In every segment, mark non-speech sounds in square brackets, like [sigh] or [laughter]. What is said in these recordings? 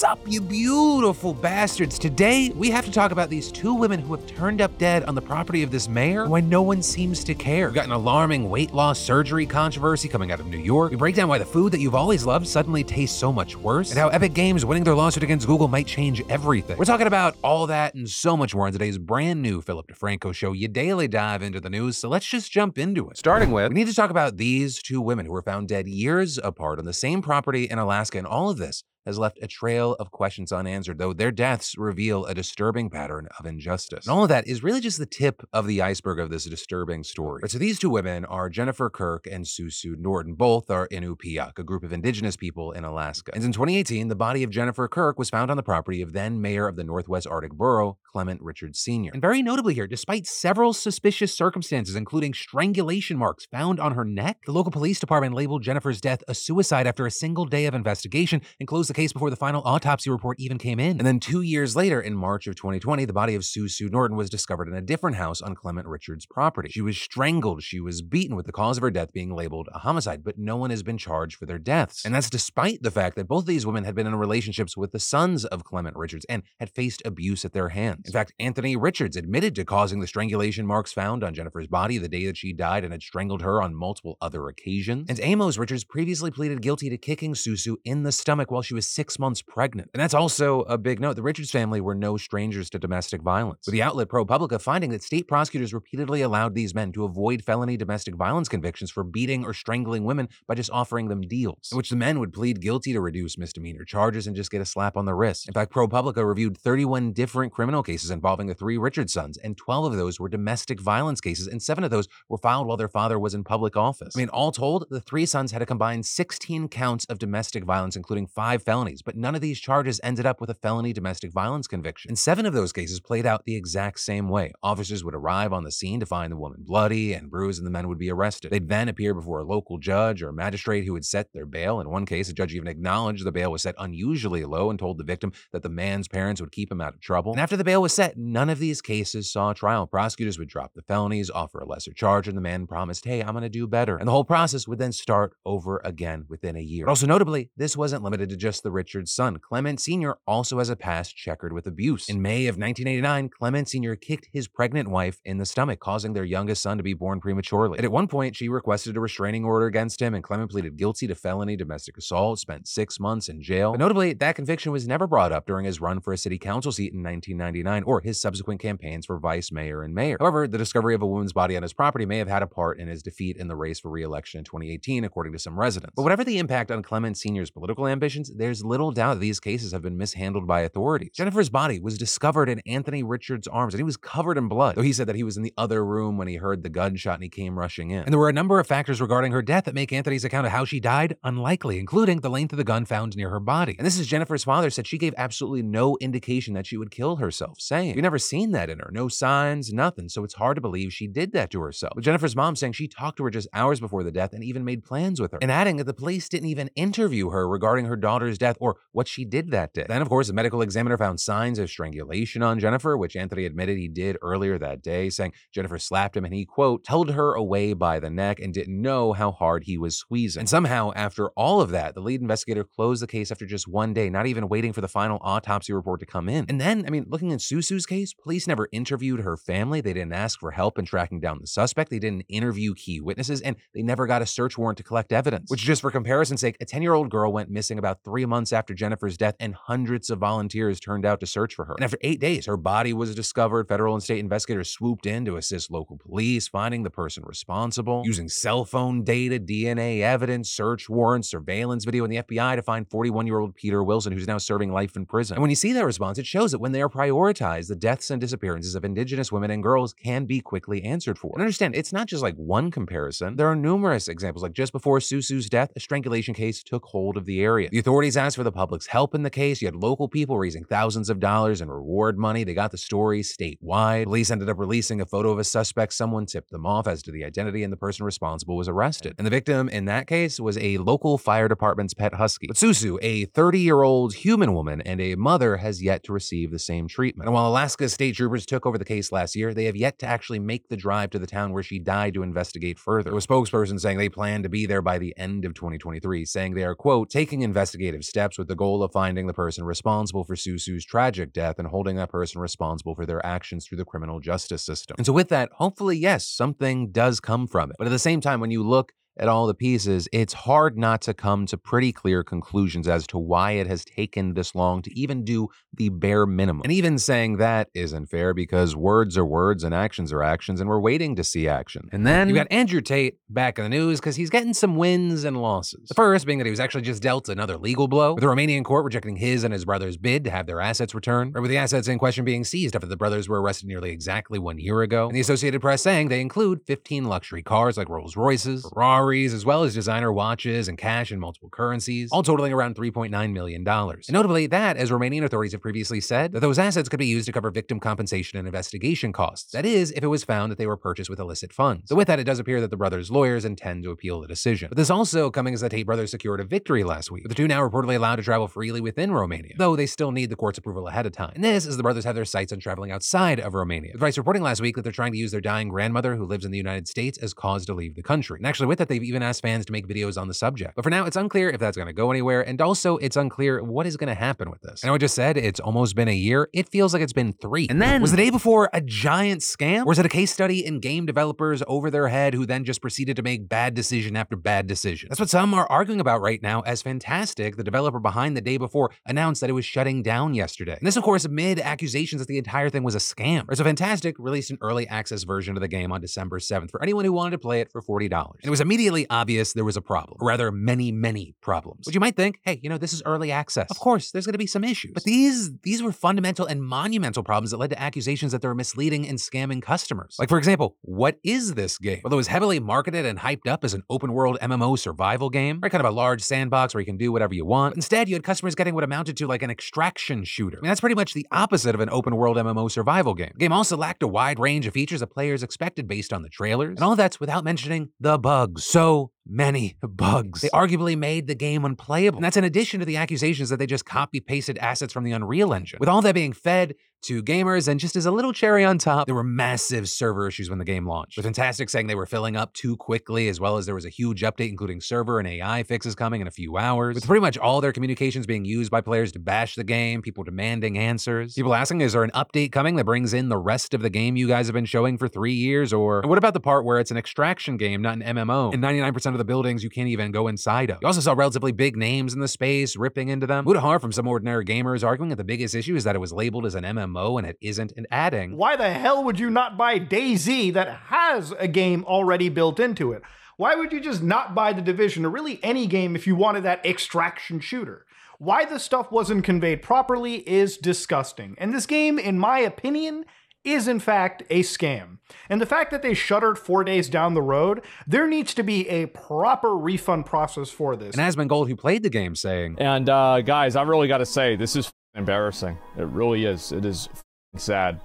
What's up, you beautiful bastards? Today, we have to talk about these two women who have turned up dead on the property of this mayor why no one seems to care. We've got an alarming weight loss surgery controversy coming out of New York. We break down why the food that you've always loved suddenly tastes so much worse, and how Epic Games winning their lawsuit against Google might change everything. We're talking about all that and so much more in today's brand new Philip DeFranco show. You daily dive into the news, so let's just jump into it. Starting with, we need to talk about these two women who were found dead years apart on the same property in Alaska, and all of this has left a trail of questions unanswered, though their deaths reveal a disturbing pattern of injustice. And all of that is really just the tip of the iceberg of this disturbing story. But so these two women are Jennifer Kirk and Susu Norton. Both are Inupiaq, a group of indigenous people in Alaska. And in 2018, the body of Jennifer Kirk was found on the property of then mayor of the Northwest Arctic Borough, Clement Richards Sr. And very notably here, despite several suspicious circumstances, including strangulation marks found on her neck, the local police department labeled Jennifer's death a suicide after a single day of investigation and closed the case before the final autopsy report even came in. And then two years later, in March of 2020, the body of Sue Sue Norton was discovered in a different house on Clement Richards' property. She was strangled, she was beaten, with the cause of her death being labeled a homicide, but no one has been charged for their deaths. And that's despite the fact that both of these women had been in relationships with the sons of Clement Richards and had faced abuse at their hands. In fact, Anthony Richards admitted to causing the strangulation marks found on Jennifer's body the day that she died and had strangled her on multiple other occasions. And Amos Richards previously pleaded guilty to kicking Susu in the stomach while she was six months pregnant. And that's also a big note. The Richards family were no strangers to domestic violence, with the outlet ProPublica finding that state prosecutors repeatedly allowed these men to avoid felony domestic violence convictions for beating or strangling women by just offering them deals, in which the men would plead guilty to reduce misdemeanor charges and just get a slap on the wrist. In fact, ProPublica reviewed 31 different criminal cases involving the three Richards sons, and 12 of those were domestic violence cases, and seven of those were filed while their father was in public office. I mean, all told, the three sons had a combined 16 counts of domestic violence, including five felonies, but none of these charges ended up with a felony domestic violence conviction. And seven of those cases played out the exact same way. Officers would arrive on the scene to find the woman bloody and bruised, and the men would be arrested. They'd then appear before a local judge or magistrate who would set their bail. In one case, a judge even acknowledged the bail was set unusually low and told the victim that the man's parents would keep him out of trouble. And after the bail was set, none of these cases saw trial. Prosecutors would drop the felonies, offer a lesser charge, and the man promised, hey, I'm going to do better. And the whole process would then start over again within a year. But also notably, this wasn't limited to just the Richards son. Clement Sr. also has a past checkered with abuse. In May of 1989, Clement Sr. kicked his pregnant wife in the stomach, causing their youngest son to be born prematurely. And at one point, she requested a restraining order against him, and Clement pleaded guilty to felony domestic assault, spent six months in jail. But notably, that conviction was never brought up during his run for a city council seat in 1999 or his subsequent campaigns for vice mayor and mayor. However, the discovery of a woman's body on his property may have had a part in his defeat in the race for re-election in 2018, according to some residents. But whatever the impact on Clement Sr.'s political ambitions, there's little doubt that these cases have been mishandled by authorities. Jennifer's body was discovered in Anthony Richards' arms, and he was covered in blood, though he said that he was in the other room when he heard the gunshot and he came rushing in. And there were a number of factors regarding her death that make Anthony's account of how she died unlikely, including the length of the gun found near her body. And this is Jennifer's father said she gave absolutely no indication that she would kill herself, saying, We've never seen that in her. No signs, nothing. So it's hard to believe she did that to herself. But Jennifer's mom saying she talked to her just hours before the death and even made plans with her. And adding that the police didn't even interview her regarding her daughter's death or what she did that day. Then, of course, the medical examiner found signs of strangulation on Jennifer, which Anthony admitted he did earlier that day, saying Jennifer slapped him and he, quote, held her away by the neck and didn't know how hard he was squeezing. And somehow, after all of that, the lead investigator closed the case after just one day, not even waiting for the final autopsy report to come in. And then, I mean, looking at Susu's case, police never interviewed her family. They didn't ask for help in tracking down the suspect. They didn't interview key witnesses, and they never got a search warrant to collect evidence. Which, just for comparison's sake, a 10 year old girl went missing about three months after Jennifer's death, and hundreds of volunteers turned out to search for her. And after eight days, her body was discovered. Federal and state investigators swooped in to assist local police, finding the person responsible, using cell phone data, DNA evidence, search warrants, surveillance video, and the FBI to find 41 year old Peter Wilson, who's now serving life in prison. And when you see that response, it shows that when they are prioritized, the deaths and disappearances of Indigenous women and girls can be quickly answered for. And understand, it's not just like one comparison. There are numerous examples. Like just before Susu's death, a strangulation case took hold of the area. The authorities asked for the public's help in the case. You had local people raising thousands of dollars in reward money. They got the story statewide. Police ended up releasing a photo of a suspect. Someone tipped them off as to the identity, and the person responsible was arrested. And the victim in that case was a local fire department's pet husky. But Susu, a 30 year old human woman and a mother, has yet to receive the same treatment. And while Alaska state troopers took over the case last year, they have yet to actually make the drive to the town where she died to investigate further. A spokesperson saying they plan to be there by the end of 2023, saying they are, quote, taking investigative steps with the goal of finding the person responsible for Susu's tragic death and holding that person responsible for their actions through the criminal justice system. And so with that, hopefully, yes, something does come from it. But at the same time, when you look at all the pieces, it's hard not to come to pretty clear conclusions as to why it has taken this long to even do the bare minimum. And even saying that isn't fair because words are words and actions are actions, and we're waiting to see action. And then you got Andrew Tate back in the news because he's getting some wins and losses. The first being that he was actually just dealt another legal blow, with the Romanian court rejecting his and his brother's bid to have their assets returned, or with the assets in question being seized after the brothers were arrested nearly exactly one year ago. And the Associated Press saying they include 15 luxury cars like Rolls Royces, Ferrari, As well as designer watches and cash in multiple currencies, all totaling around $3.9 million. And notably, that, as Romanian authorities have previously said, that those assets could be used to cover victim compensation and investigation costs. That is, if it was found that they were purchased with illicit funds. So with that, it does appear that the brothers' lawyers intend to appeal the decision. But this also coming as the Tate brothers secured a victory last week, with the two now reportedly allowed to travel freely within Romania, though they still need the court's approval ahead of time. And this is the brothers have their sights on traveling outside of Romania. With Vice reporting last week that they're trying to use their dying grandmother who lives in the United States as cause to leave the country. And actually, with that, they've even asked fans to make videos on the subject. But for now, it's unclear if that's going to go anywhere, and also it's unclear what is going to happen with this. Know I just said it's almost been a year. It feels like it's been three. And then was the day before a giant scam? Or is it a case study in game developers over their head who then just proceeded to make bad decision after bad decision? That's what some are arguing about right now as Fntastic, the developer behind the day before, announced that it was shutting down yesterday. And this, of course, amid accusations that the entire thing was a scam. Or so Fntastic released an early access version of the game on December 7th for anyone who wanted to play it for $40. And it was immediately obvious there was a problem, or rather, many, many problems. But you might think, hey, you know, this is early access. Of course, there's going to be some issues. But these these were fundamental and monumental problems that led to accusations that they were misleading and scamming customers. Like, for example, what is this game? Well, it was heavily marketed and hyped up as an open world MMO survival game, right? Kind of a large sandbox where you can do whatever you want. But instead, you had customers getting what amounted to like an extraction shooter. I mean, that's pretty much the opposite of an open world MMO survival game. The game also lacked a wide range of features that players expected based on the trailers. And all that's without mentioning the bugs. So many bugs. They arguably made the game unplayable. And that's in addition to the accusations that they just copy pasted assets from the Unreal Engine. With all that being fed to gamers, and just as a little cherry on top, there were massive server issues when the game launched. With Fntastic saying they were filling up too quickly, as well as there was a huge update including server and AI fixes coming in a few hours. With pretty much all their communications being used by players to bash the game, people demanding answers, people asking, is there an update coming that brings in the rest of the game you guys have been showing for three years? Or what about the part where it's an extraction game, not an MMO, and 99% of the buildings you can't even go inside of? You also saw relatively big names in the space ripping into them. Mutahar from SomeOrdinaryGamers arguing that the biggest issue is that it was labeled as an MMO and it isn't, and adding, Why the hell would you not buy DayZ that has a game already built into it? Why would you just not buy The Division or really any game if you wanted that extraction shooter? Why the stuff wasn't conveyed properly is disgusting. And this game, in my opinion, is in fact a scam. And the fact that they shuttered four days down the road, there needs to be a proper refund process for this. And Asmongold, Gold, who played the game, saying, And uh, guys, I really got to say, this is embarrassing. It really is. It is sad.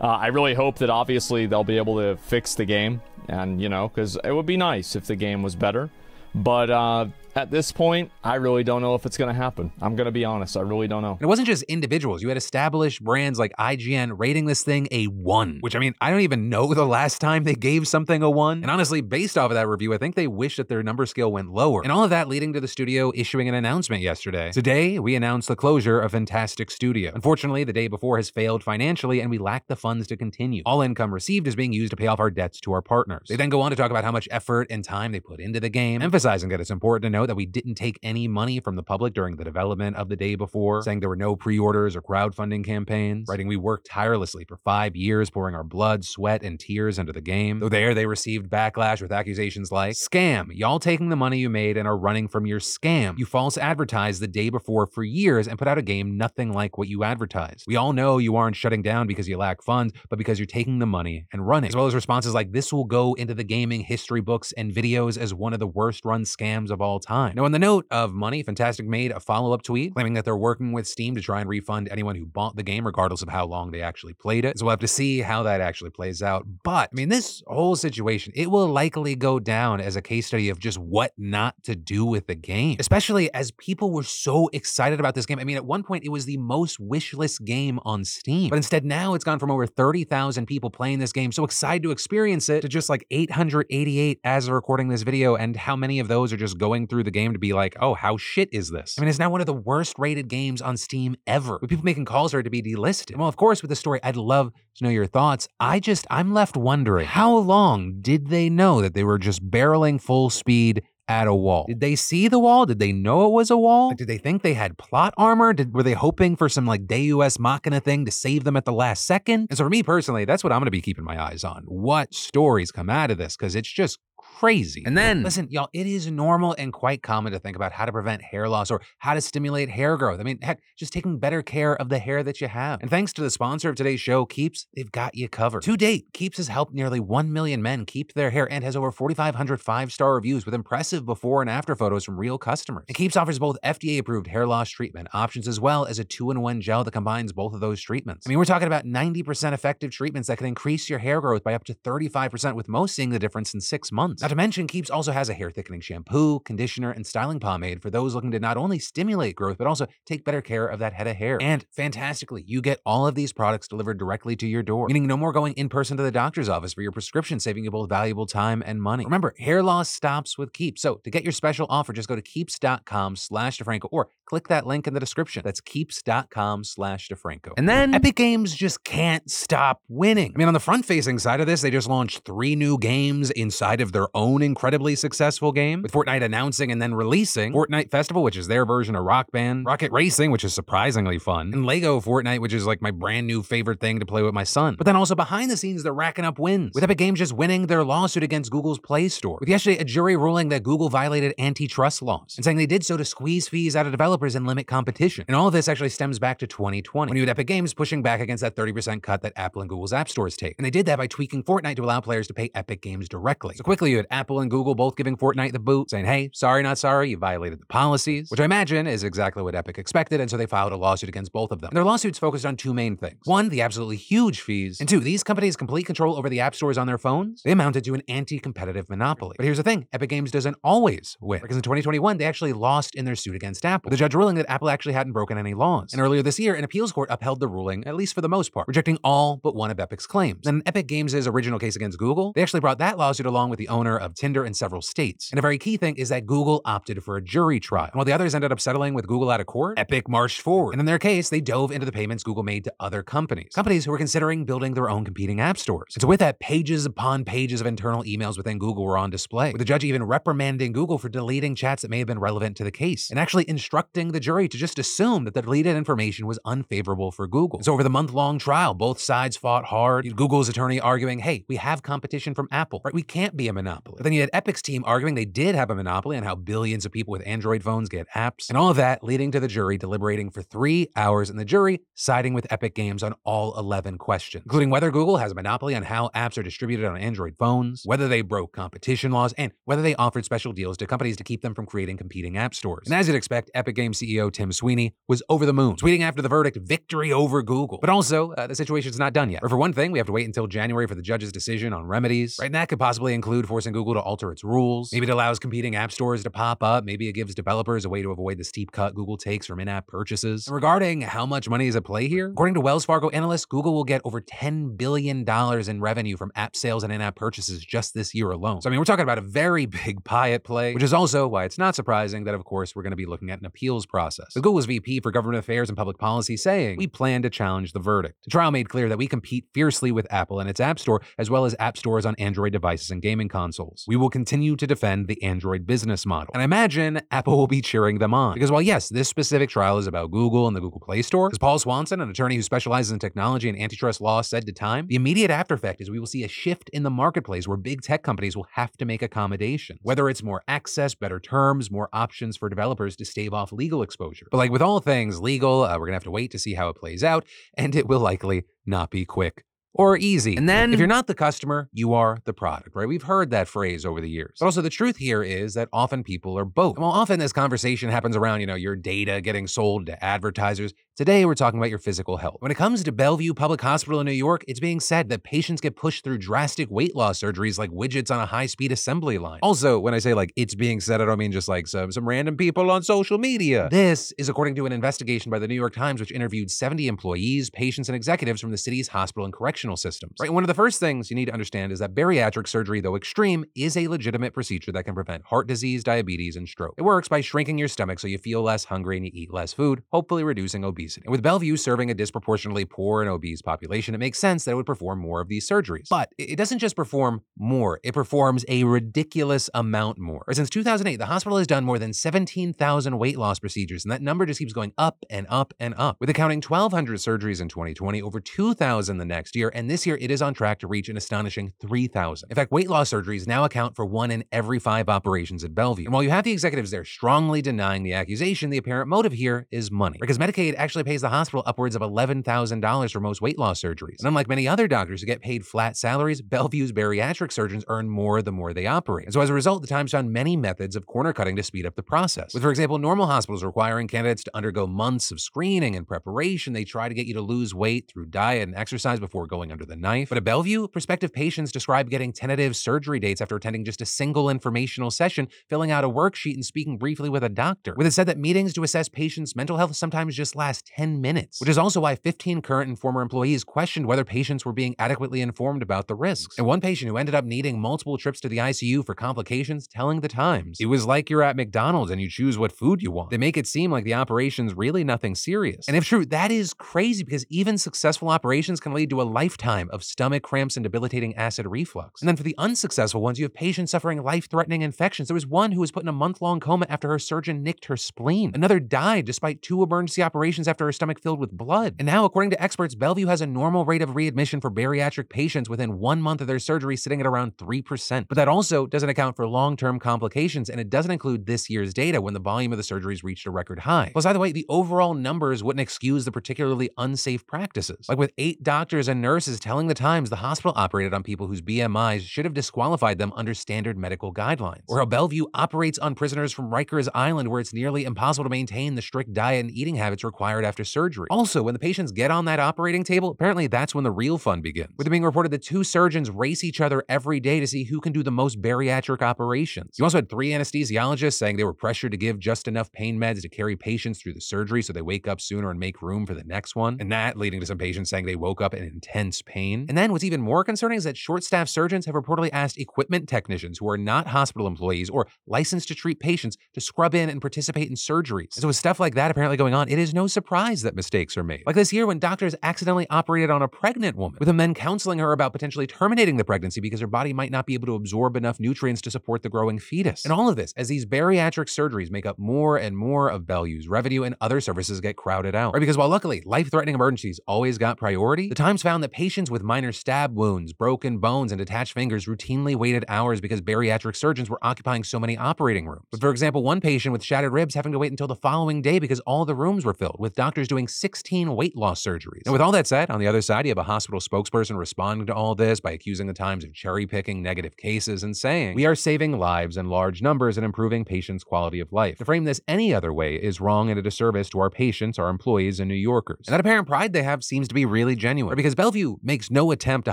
Uh, I really hope that obviously they'll be able to fix the game, and you know, because it would be nice if the game was better. But uh, at this point, I really don't know if it's going to happen. I'm going to be honest. I really don't know. And it wasn't just individuals. You had established brands like IGN rating this thing a one, which I mean, I don't even know [laughs] the last time they gave something a one. And honestly, based off of that review, I think they wish that their number scale went lower. And all of that leading to the studio issuing an announcement yesterday. Today, we announced the closure of Fntastic Studio. Unfortunately, the day before has failed financially and we lack the funds to continue. All income received is being used to pay off our debts to our partners. They then go on to talk about how much effort and time they put into the game, emphasizing that it's important to note that we didn't take any money from the public during the development of the day before, saying there were no pre orders or crowdfunding campaigns, writing we worked tirelessly for five years, pouring our blood, sweat, and tears into the game. Though there they received backlash with accusations like, Scam, y'all taking the money you made and are running from your scam. You false advertised the day before for years and put out a game nothing like what you advertised. We all know you aren't shutting down because you lack funds, but because you're taking the money and running. As well as responses like, this will go into the gaming history books and videos as one of the worst run scams of all time time. Now, on the note of money, Fntastic made a follow up tweet claiming that they're working with Steam to try and refund anyone who bought the game, regardless of how long they actually played it. So we'll have to see how that actually plays out. But I mean, this whole situation, it will likely go down as a case study of just what not to do with the game, especially as people were so excited about this game. I mean, at one point, it was the most wishless game on Steam, but instead now it's gone from over 30,000 people playing this game, so excited to experience it, to just like 888 as of recording this video. And how many of those are just going through the game to be like, oh, how shit is this? I mean, it's now one of the worst rated games on Steam ever, with people making calls for it to be delisted. Well, of course, with the story, I'd love to know your thoughts. I just, I'm left wondering how long did they know that they were just barreling full speed at a wall. Did they see the wall? Did they know it was a wall? Like, did they think they had plot armor? Did were they hoping for some like Deus Machina thing to save them at the last second? And so for me personally, that's what I'm going to be keeping my eyes on. What stories come out of this? Because it's just crazy. And then, listen, y'all, it is normal and quite common to think about how to prevent hair loss or how to stimulate hair growth. I mean, heck, just taking better care of the hair that you have. And thanks to the sponsor of today's show, Keeps, they've got you covered. To date, Keeps has helped nearly 1 million men keep their hair and has over 4,500 five star reviews with impressive before and after photos from real customers. And Keeps offers both FDA approved hair loss treatment options as well as a two in one gel that combines both of those treatments. I mean, we're talking about 90% effective treatments that can increase your hair growth by up to 35%, with most seeing the difference in six months. Not to mention, Keeps also has a hair thickening shampoo, conditioner, and styling pomade for those looking to not only stimulate growth, but also take better care of that head of hair. And fantastically, you get all of these products delivered directly to your door, meaning no more going in person to the doctor's office for your prescription, saving you both valuable time and money. Remember, hair loss stops with Keeps. So to get your special offer, just go to keeps.com slash DeFranco or click that link in the description. That's keeps.com slash DeFranco. And then Epic Games just can't stop winning. I mean, on the front facing side of this, they just launched three new games inside of their own incredibly successful game, with Fortnite announcing and then releasing Fortnite Festival, which is their version of Rock Band, Rocket Racing, which is surprisingly fun, and Lego Fortnite, which is like my brand new favorite thing to play with my son. But then also behind the scenes, they're racking up wins, with Epic Games just winning their lawsuit against Google's Play Store, with yesterday a jury ruling that Google violated antitrust laws and saying they did so to squeeze fees out of developers and limit competition. And all of this actually stems back to 2020, when you had Epic Games pushing back against that 30% cut that Apple and Google's app stores take. And they did that by tweaking Fortnite to allow players to pay Epic Games directly. So quickly, you had Apple and Google both giving Fortnite the boot, saying, hey, sorry, not sorry, you violated the policies, which I imagine is exactly what Epic expected, and so they filed a lawsuit against both of them. And their lawsuits focused on two main things. One, the absolutely huge fees, and two, these companies' complete control over the app stores on their phones, they amounted to an anti-competitive monopoly. But here's the thing, Epic Games doesn't always win, because in 2021, they actually lost in their suit against Apple, the judge ruling that Apple actually hadn't broken any laws. And earlier this year, an appeals court upheld the ruling, at least for the most part, rejecting all but one of Epic's claims. And Epic Games' original case against Google, they actually brought that lawsuit along with the owner of Tinder in several states. And a very key thing is that Google opted for a jury trial. And while the others ended up settling with Google out of court, Epic marched forward. And in their case, they dove into the payments Google made to other companies, companies who were considering building their own competing app stores. And so with that, pages upon pages of internal emails within Google were on display, with the judge even reprimanding Google for deleting chats that may have been relevant to the case, and actually instructing the jury to just assume that the deleted information was unfavorable for Google. So over the month-long trial, both sides fought hard. Google's attorney arguing, hey, we have competition from Apple, right? We can't be a monopoly. But then you had Epic's team arguing they did have a monopoly on how billions of people with Android phones get apps, and all of that leading to the jury deliberating for three hours, and the jury siding with Epic Games on all 11 questions, including whether Google has a monopoly on how apps are distributed on Android phones, whether they broke competition laws, and whether they offered special deals to companies to keep them from creating competing app stores. And as you'd expect, Epic Games CEO Tim Sweeney was over the moon, tweeting after the verdict, victory over Google. But also, uh, the situation's not done yet. Or for one thing, we have to wait until January for the judge's decision on remedies, right? And that could possibly include forcing Google to alter its rules. Maybe it allows competing app stores to pop up. Maybe it gives developers a way to avoid the steep cut Google takes from in-app purchases. And regarding how much money is at play here, according to Wells Fargo analysts, Google will get over $10 billion in revenue from app sales and in-app purchases just this year alone. So I mean, we're talking about a very [laughs] big pie at play, which is also why it's not surprising that, of course, we're going to be looking at an appeals process. With Google's VP for Government Affairs and Public Policy saying, we plan to challenge the verdict. The trial made clear that we compete fiercely with Apple and its App Store, as well as app stores on Android devices and gaming consoles. We will continue to defend the Android business model. And I imagine Apple will be cheering them on. Because while yes, this specific trial is about Google and the Google Play Store, as Paul Swanson, an attorney who specializes in technology and antitrust law, said to Time, the immediate after effect is we will see a shift in the marketplace where big tech companies will have to make accommodations. Whether it's more access, better terms, more options for developers to stave off legal exposure. But like with all things legal, uh, we're gonna have to wait to see how it plays out, and it will likely not be quick or easy. And then if you're not the customer, you are the product, right? We've heard that phrase over the years. But also the truth here is that often people are both. And while often this conversation happens around, you know, your data getting sold to advertisers, Today, we're talking about your physical health. When it comes to Bellevue Public Hospital in New York, it's being said that patients get pushed through drastic weight loss surgeries like widgets on a high speed assembly line. Also, when I say like it's being said, I don't mean just like some, some random people on social media. This is according to an investigation by the New York Times, which interviewed 70 employees, patients, and executives from the city's hospital and correctional systems. Right? One of the first things you need to understand is that bariatric surgery, though extreme, is a legitimate procedure that can prevent heart disease, diabetes, and stroke. It works by shrinking your stomach so you feel less hungry and you eat less food, hopefully reducing obesity. And with Bellevue serving a disproportionately poor and obese population, it makes sense that it would perform more of these surgeries. But it doesn't just perform more, it performs a ridiculous amount more. Since 2008, the hospital has done more than 17,000 weight loss procedures, and that number just keeps going up and up and up. With accounting 1,200 surgeries in 2020, over 2,000 the next year, and this year it is on track to reach an astonishing 3,000. In fact, weight loss surgeries now account for one in every five operations at Bellevue. And while you have the executives there strongly denying the accusation, the apparent motive here is money. Because Medicaid actually pays the hospital upwards of $11,000 for most weight loss surgeries. And unlike many other doctors who get paid flat salaries, Bellevue's bariatric surgeons earn more the more they operate. And so as a result, the Times found many methods of corner cutting to speed up the process. With, for example, normal hospitals requiring candidates to undergo months of screening and preparation, they try to get you to lose weight through diet and exercise before going under the knife. But at Bellevue, prospective patients describe getting tentative surgery dates after attending just a single informational session, filling out a worksheet, and speaking briefly with a doctor. With it said that meetings to assess patients' mental health sometimes just last 10 minutes, which is also why 15 current and former employees questioned whether patients were being adequately informed about the risks. And one patient who ended up needing multiple trips to the ICU for complications telling the Times, It was like you're at McDonald's and you choose what food you want. They make it seem like the operation's really nothing serious. And if true, that is crazy because even successful operations can lead to a lifetime of stomach cramps and debilitating acid reflux. And then for the unsuccessful ones, you have patients suffering life threatening infections. There was one who was put in a month long coma after her surgeon nicked her spleen. Another died despite two emergency operations after her stomach filled with blood. And now, according to experts, Bellevue has a normal rate of readmission for bariatric patients within one month of their surgery, sitting at around 3%. But that also doesn't account for long term complications, and it doesn't include this year's data when the volume of the surgeries reached a record high. Plus, either way, the overall numbers wouldn't excuse the particularly unsafe practices. Like with eight doctors and nurses telling the Times the hospital operated on people whose BMIs should have disqualified them under standard medical guidelines. Or how Bellevue operates on prisoners from Rikers Island, where it's nearly impossible to maintain the strict diet and eating habits required after surgery. Also, when the patients get on that operating table, apparently that's when the real fun begins. With it being reported that two surgeons race each other every day to see who can do the most bariatric operations. You also had three anesthesiologists saying they were pressured to give just enough pain meds to carry patients through the surgery so they wake up sooner and make room for the next one. And that leading to some patients saying they woke up in intense pain. And then what's even more concerning is that short staffed surgeons have reportedly asked equipment technicians who are not hospital employees or licensed to treat patients to scrub in and participate in surgeries. And so with stuff like that apparently going on, it is no surprise that mistakes are made. Like this year when doctors accidentally operated on a pregnant woman, with the men counseling her about potentially terminating the pregnancy because her body might not be able to absorb enough nutrients to support the growing fetus. And all of this as these bariatric surgeries make up more and more of Bellevue's revenue and other services get crowded out. Right? Because while luckily life-threatening emergencies always got priority, the Times found that patients with minor stab wounds, broken bones, and detached fingers routinely waited hours because bariatric surgeons were occupying so many operating rooms. But for example, one patient with shattered ribs having to wait until the following day because all the rooms were filled, with doctors doing 16 weight loss surgeries. And with all that said, on the other side, you have a hospital spokesperson responding to all this by accusing the Times of cherry picking negative cases and saying, We are saving lives in large numbers and improving patients' quality of life. To frame this any other way is wrong and a disservice to our patients, our employees, and New Yorkers. And that apparent pride they have seems to be really genuine, because Bellevue makes no attempt to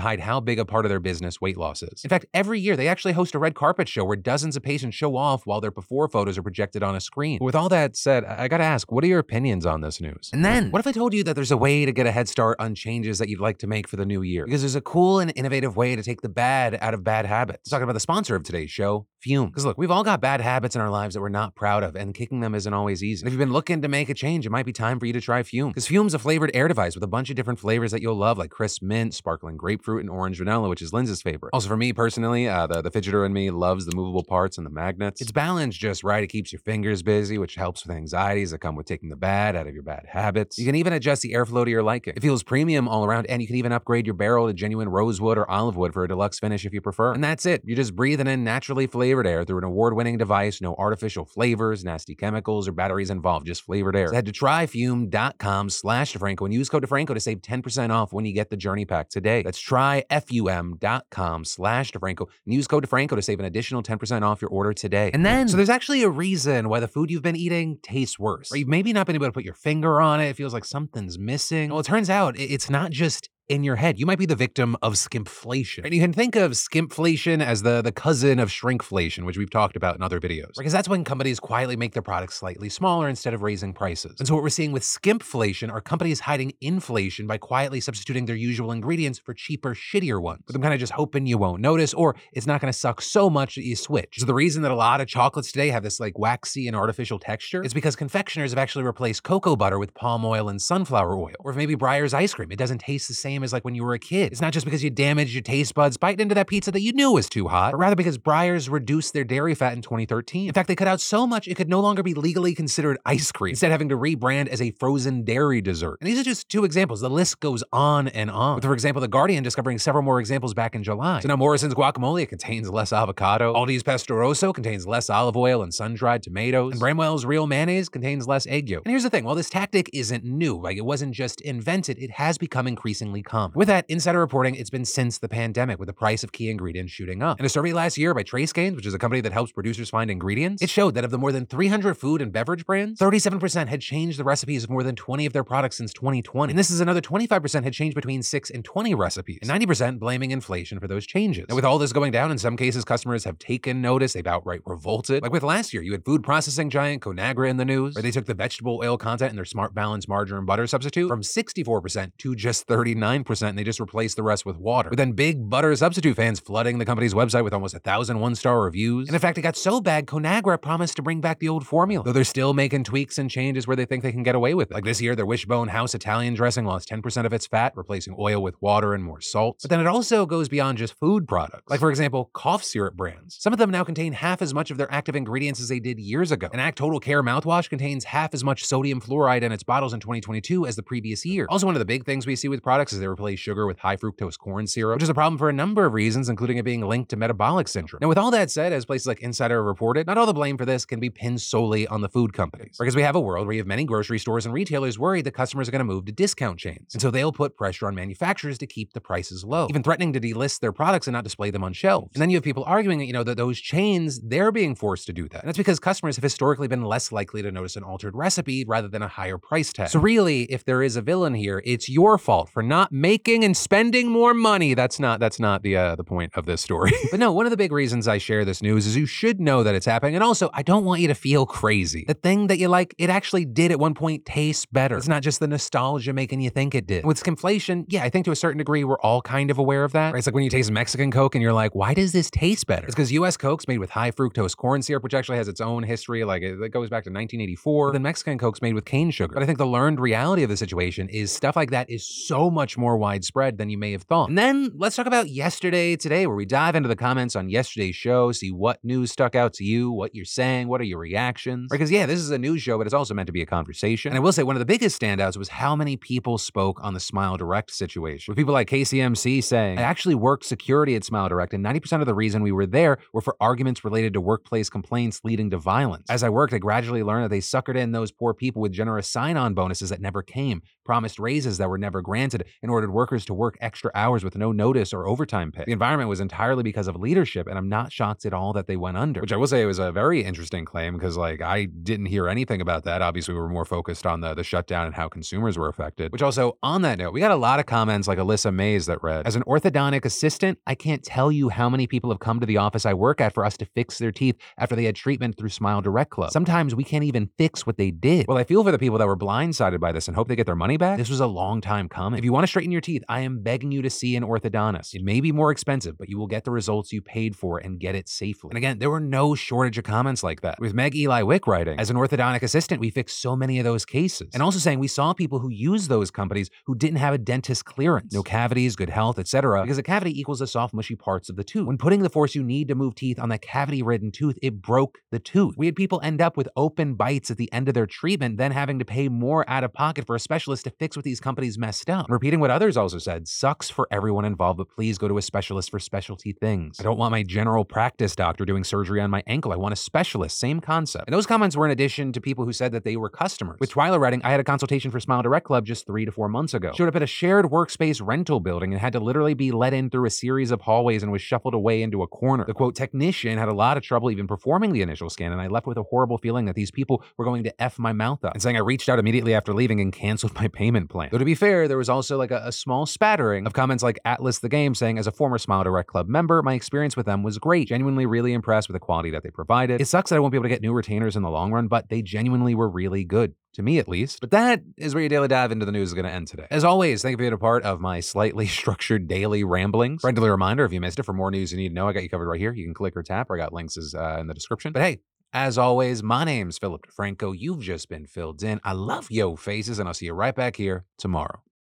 hide how big a part of their business weight loss is. In fact, every year they actually host a red carpet show where dozens of patients show off while their before photos are projected on a screen. But with all that said, I gotta ask, what are your opinions on this news? And then, what if I told you that there's a way to get a head start on changes that you'd like to make for the new year? Because there's a cool and innovative way to take the bad out of bad habits. Talking about the sponsor of today's show, Fum. Because look, we've all got bad habits in our lives that we're not proud of, and kicking them isn't always easy. And if you've been looking to make a change, it might be time for you to try Fum. Because Fum's a flavored air device with a bunch of different flavors that you'll love, like crisp mint, sparkling grapefruit, and orange vanilla, which is Lindsay's favorite. Also, for me personally, uh, the, the fidgeter in me loves the movable parts and the magnets. It's balanced just right. It keeps your fingers busy, which helps with anxieties that come with taking the bad out of your bad habits. You can even adjust the airflow to your liking. It feels premium all around, and you can even upgrade your barrel to genuine rosewood or olive wood for a deluxe finish if you prefer. And that's it. You're just breathing in naturally flavored flavored air through an award winning device. No artificial flavors, nasty chemicals, or batteries involved, just flavored air. So head to tryfum.com slash DeFranco and use code DeFranco to save 10% off when you get the journey pack today. That's tryfum.com slash DeFranco and use code DeFranco to save an additional 10% off your order today. And then, so there's actually a reason why the food you've been eating tastes worse. Or you've maybe not been able to put your finger on it. It feels like something's missing. Well, it turns out it's not just in your head. You might be the victim of skimpflation. And you can think of skimpflation as the, the cousin of shrinkflation, which we've talked about in other videos. Because that's when companies quietly make their products slightly smaller instead of raising prices. And so what we're seeing with skimpflation are companies hiding inflation by quietly substituting their usual ingredients for cheaper, shittier ones. But I'm kind of just hoping you won't notice, or it's not going to suck so much that you switch. So the reason that a lot of chocolates today have this like waxy and artificial texture is because confectioners have actually replaced cocoa butter with palm oil and sunflower oil. Or maybe Breyer's ice cream, it doesn't taste the same as like when you were a kid. It's not just because you damaged your taste buds biting into that pizza that you knew was too hot, but rather because Breyer's reduced their dairy fat in 2013. In fact, they cut out so much it could no longer be legally considered ice cream, instead having to rebrand as a frozen dairy dessert. And these are just two examples. The list goes on and on. With, for example, The Guardian discovering several more examples back in July. So now Morrison's guacamole contains less avocado. Aldi's Pesto Rosso contains less olive oil and sun-dried tomatoes. And Bramwell's real mayonnaise contains less egg yolk. And here's the thing, while this tactic isn't new, like it wasn't just invented, it has become increasingly With that, insider reporting it's been since the pandemic, with the price of key ingredients shooting up. In a survey last year by TraceGains, which is a company that helps producers find ingredients, it showed that of the more than 300 food and beverage brands, 37% had changed the recipes of more than 20 of their products since 2020. And this is another 25% had changed between 6 and 20 recipes, and 90% blaming inflation for those changes. And with all this going down, in some cases, customers have taken notice, they've outright revolted. Like with last year, you had food processing giant Conagra in the news, where they took the vegetable oil content in their Smart Balance margarine butter substitute from 64% to just 39%, and they just replaced the rest with water. But then big butter substitute fans flooding the company's website with almost a thousand one-star reviews. And in fact, it got so bad, Conagra promised to bring back the old formula, though they're still making tweaks and changes where they think they can get away with it. Like this year, their Wishbone House Italian dressing lost 10% of its fat, replacing oil with water and more salt. But then it also goes beyond just food products. Like for example, cough syrup brands. Some of them now contain half as much of their active ingredients as they did years ago. An Act Total Care mouthwash contains half as much sodium fluoride in its bottles in 2022 as the previous year. Also, one of the big things we see with products is they replace sugar with high fructose corn syrup, which is a problem for a number of reasons, including it being linked to metabolic syndrome. Now, with all that said, as places like Insider reported, not all the blame for this can be pinned solely on the food companies. Because we have a world where you have many grocery stores and retailers worried that customers are going to move to discount chains. And so they'll put pressure on manufacturers to keep the prices low, even threatening to delist their products and not display them on shelves. And then you have people arguing that, you know, that those chains, they're being forced to do that. And that's because customers have historically been less likely to notice an altered recipe rather than a higher price tag. So really, if there is a villain here, it's your fault for not making and spending more money. That's not that's not the uh, the point of this story. [laughs] but no, one of the big reasons I share this news is you should know that it's happening, and also I don't want you to feel crazy. The thing that you like, it actually did at one point taste better. It's not just the nostalgia making you think it did. With skimpflation, yeah, I think to a certain degree we're all kind of aware of that. Right? It's like when you taste Mexican Coke and you're like, why does this taste better? It's because U.S. Coke's made with high fructose corn syrup, which actually has its own history. Like it, it goes back to 1984. Then Mexican Coke's made with cane sugar. But I think the learned reality of the situation is stuff like that is so much more widespread than you may have thought. And then let's talk about yesterday today, where we dive into the comments on yesterday's show, see what news stuck out to you, what you're saying, what are your reactions. Because yeah, this is a news show, but it's also meant to be a conversation. And I will say one of the biggest standouts was how many people spoke on the Smile Direct situation. With people like KCMC saying, I actually worked security at Smile Direct, and 90% of the reason we were there were for arguments related to workplace complaints leading to violence. As I worked, I gradually learned that they suckered in those poor people with generous sign-on bonuses that never came, promised raises that were never granted, and ordered workers to work extra hours with no notice or overtime pay. The environment was entirely because of leadership, and I'm not shocked at all that they went under. Which I will say was a very interesting claim because, like, I didn't hear anything about that. Obviously, we were more focused on the the shutdown and how consumers were affected. Which also, on that note, we got a lot of comments like Alyssa Mays that read, "As an orthodontic assistant, I can't tell you how many people have come to the office I work at for us to fix their teeth after they had treatment through Smile Direct Club. Sometimes we can't even fix what they did. Well, I feel for the people that were blindsided by this and hope they get their money back. This was a long time coming. If you want to straighten your teeth, I am begging you to see an orthodontist. It may be more expensive, but you will get the results you paid for and get it safely. And again, there were no shortage of comments like that. With Meg Eli Wick writing, as an orthodontic assistant, we fixed so many of those cases. And also saying we saw people who use those companies who didn't have a dentist clearance, no cavities, good health, etc. Because a cavity equals the soft, mushy parts of the tooth. When putting the force you need to move teeth on that cavity-ridden tooth, it broke the tooth. We had people end up with open bites at the end of their treatment, then having to pay more out of pocket for a specialist to fix what these companies messed up. Repeating what others also said sucks for everyone involved, but please go to a specialist for specialty things. I don't want my general practice doctor doing surgery on my ankle. I want a specialist. Same concept. And those comments were in addition to people who said that they were customers. With Twyla writing, I had a consultation for Smile Direct Club just three to four months ago. Showed up at a shared workspace rental building and had to literally be let in through a series of hallways and was shuffled away into a corner. The quote technician had a lot of trouble even performing the initial scan, and I left with a horrible feeling that these people were going to F my mouth up and saying I reached out immediately after leaving and canceled [laughs] my payment plan. Though to be fair, there was also like a, a small spattering of comments like Atlas the Game saying, as a former Smile Direct Club member, my experience with them was great. Genuinely really impressed with the quality that they provided. It sucks that I won't be able to get new retainers in the long run, but they genuinely were really good to me at least. But that is where your daily dive into the news is going to end today. As always, thank you for being a part of my slightly [laughs] structured daily ramblings. Friendly reminder if you missed it, for more news you need to know, I got you covered right here. You can click or tap, or I got links uh, in the description. But hey, as always, my name's Philip DeFranco. You've just been filled in. I love yo faces, and I'll see you right back here tomorrow.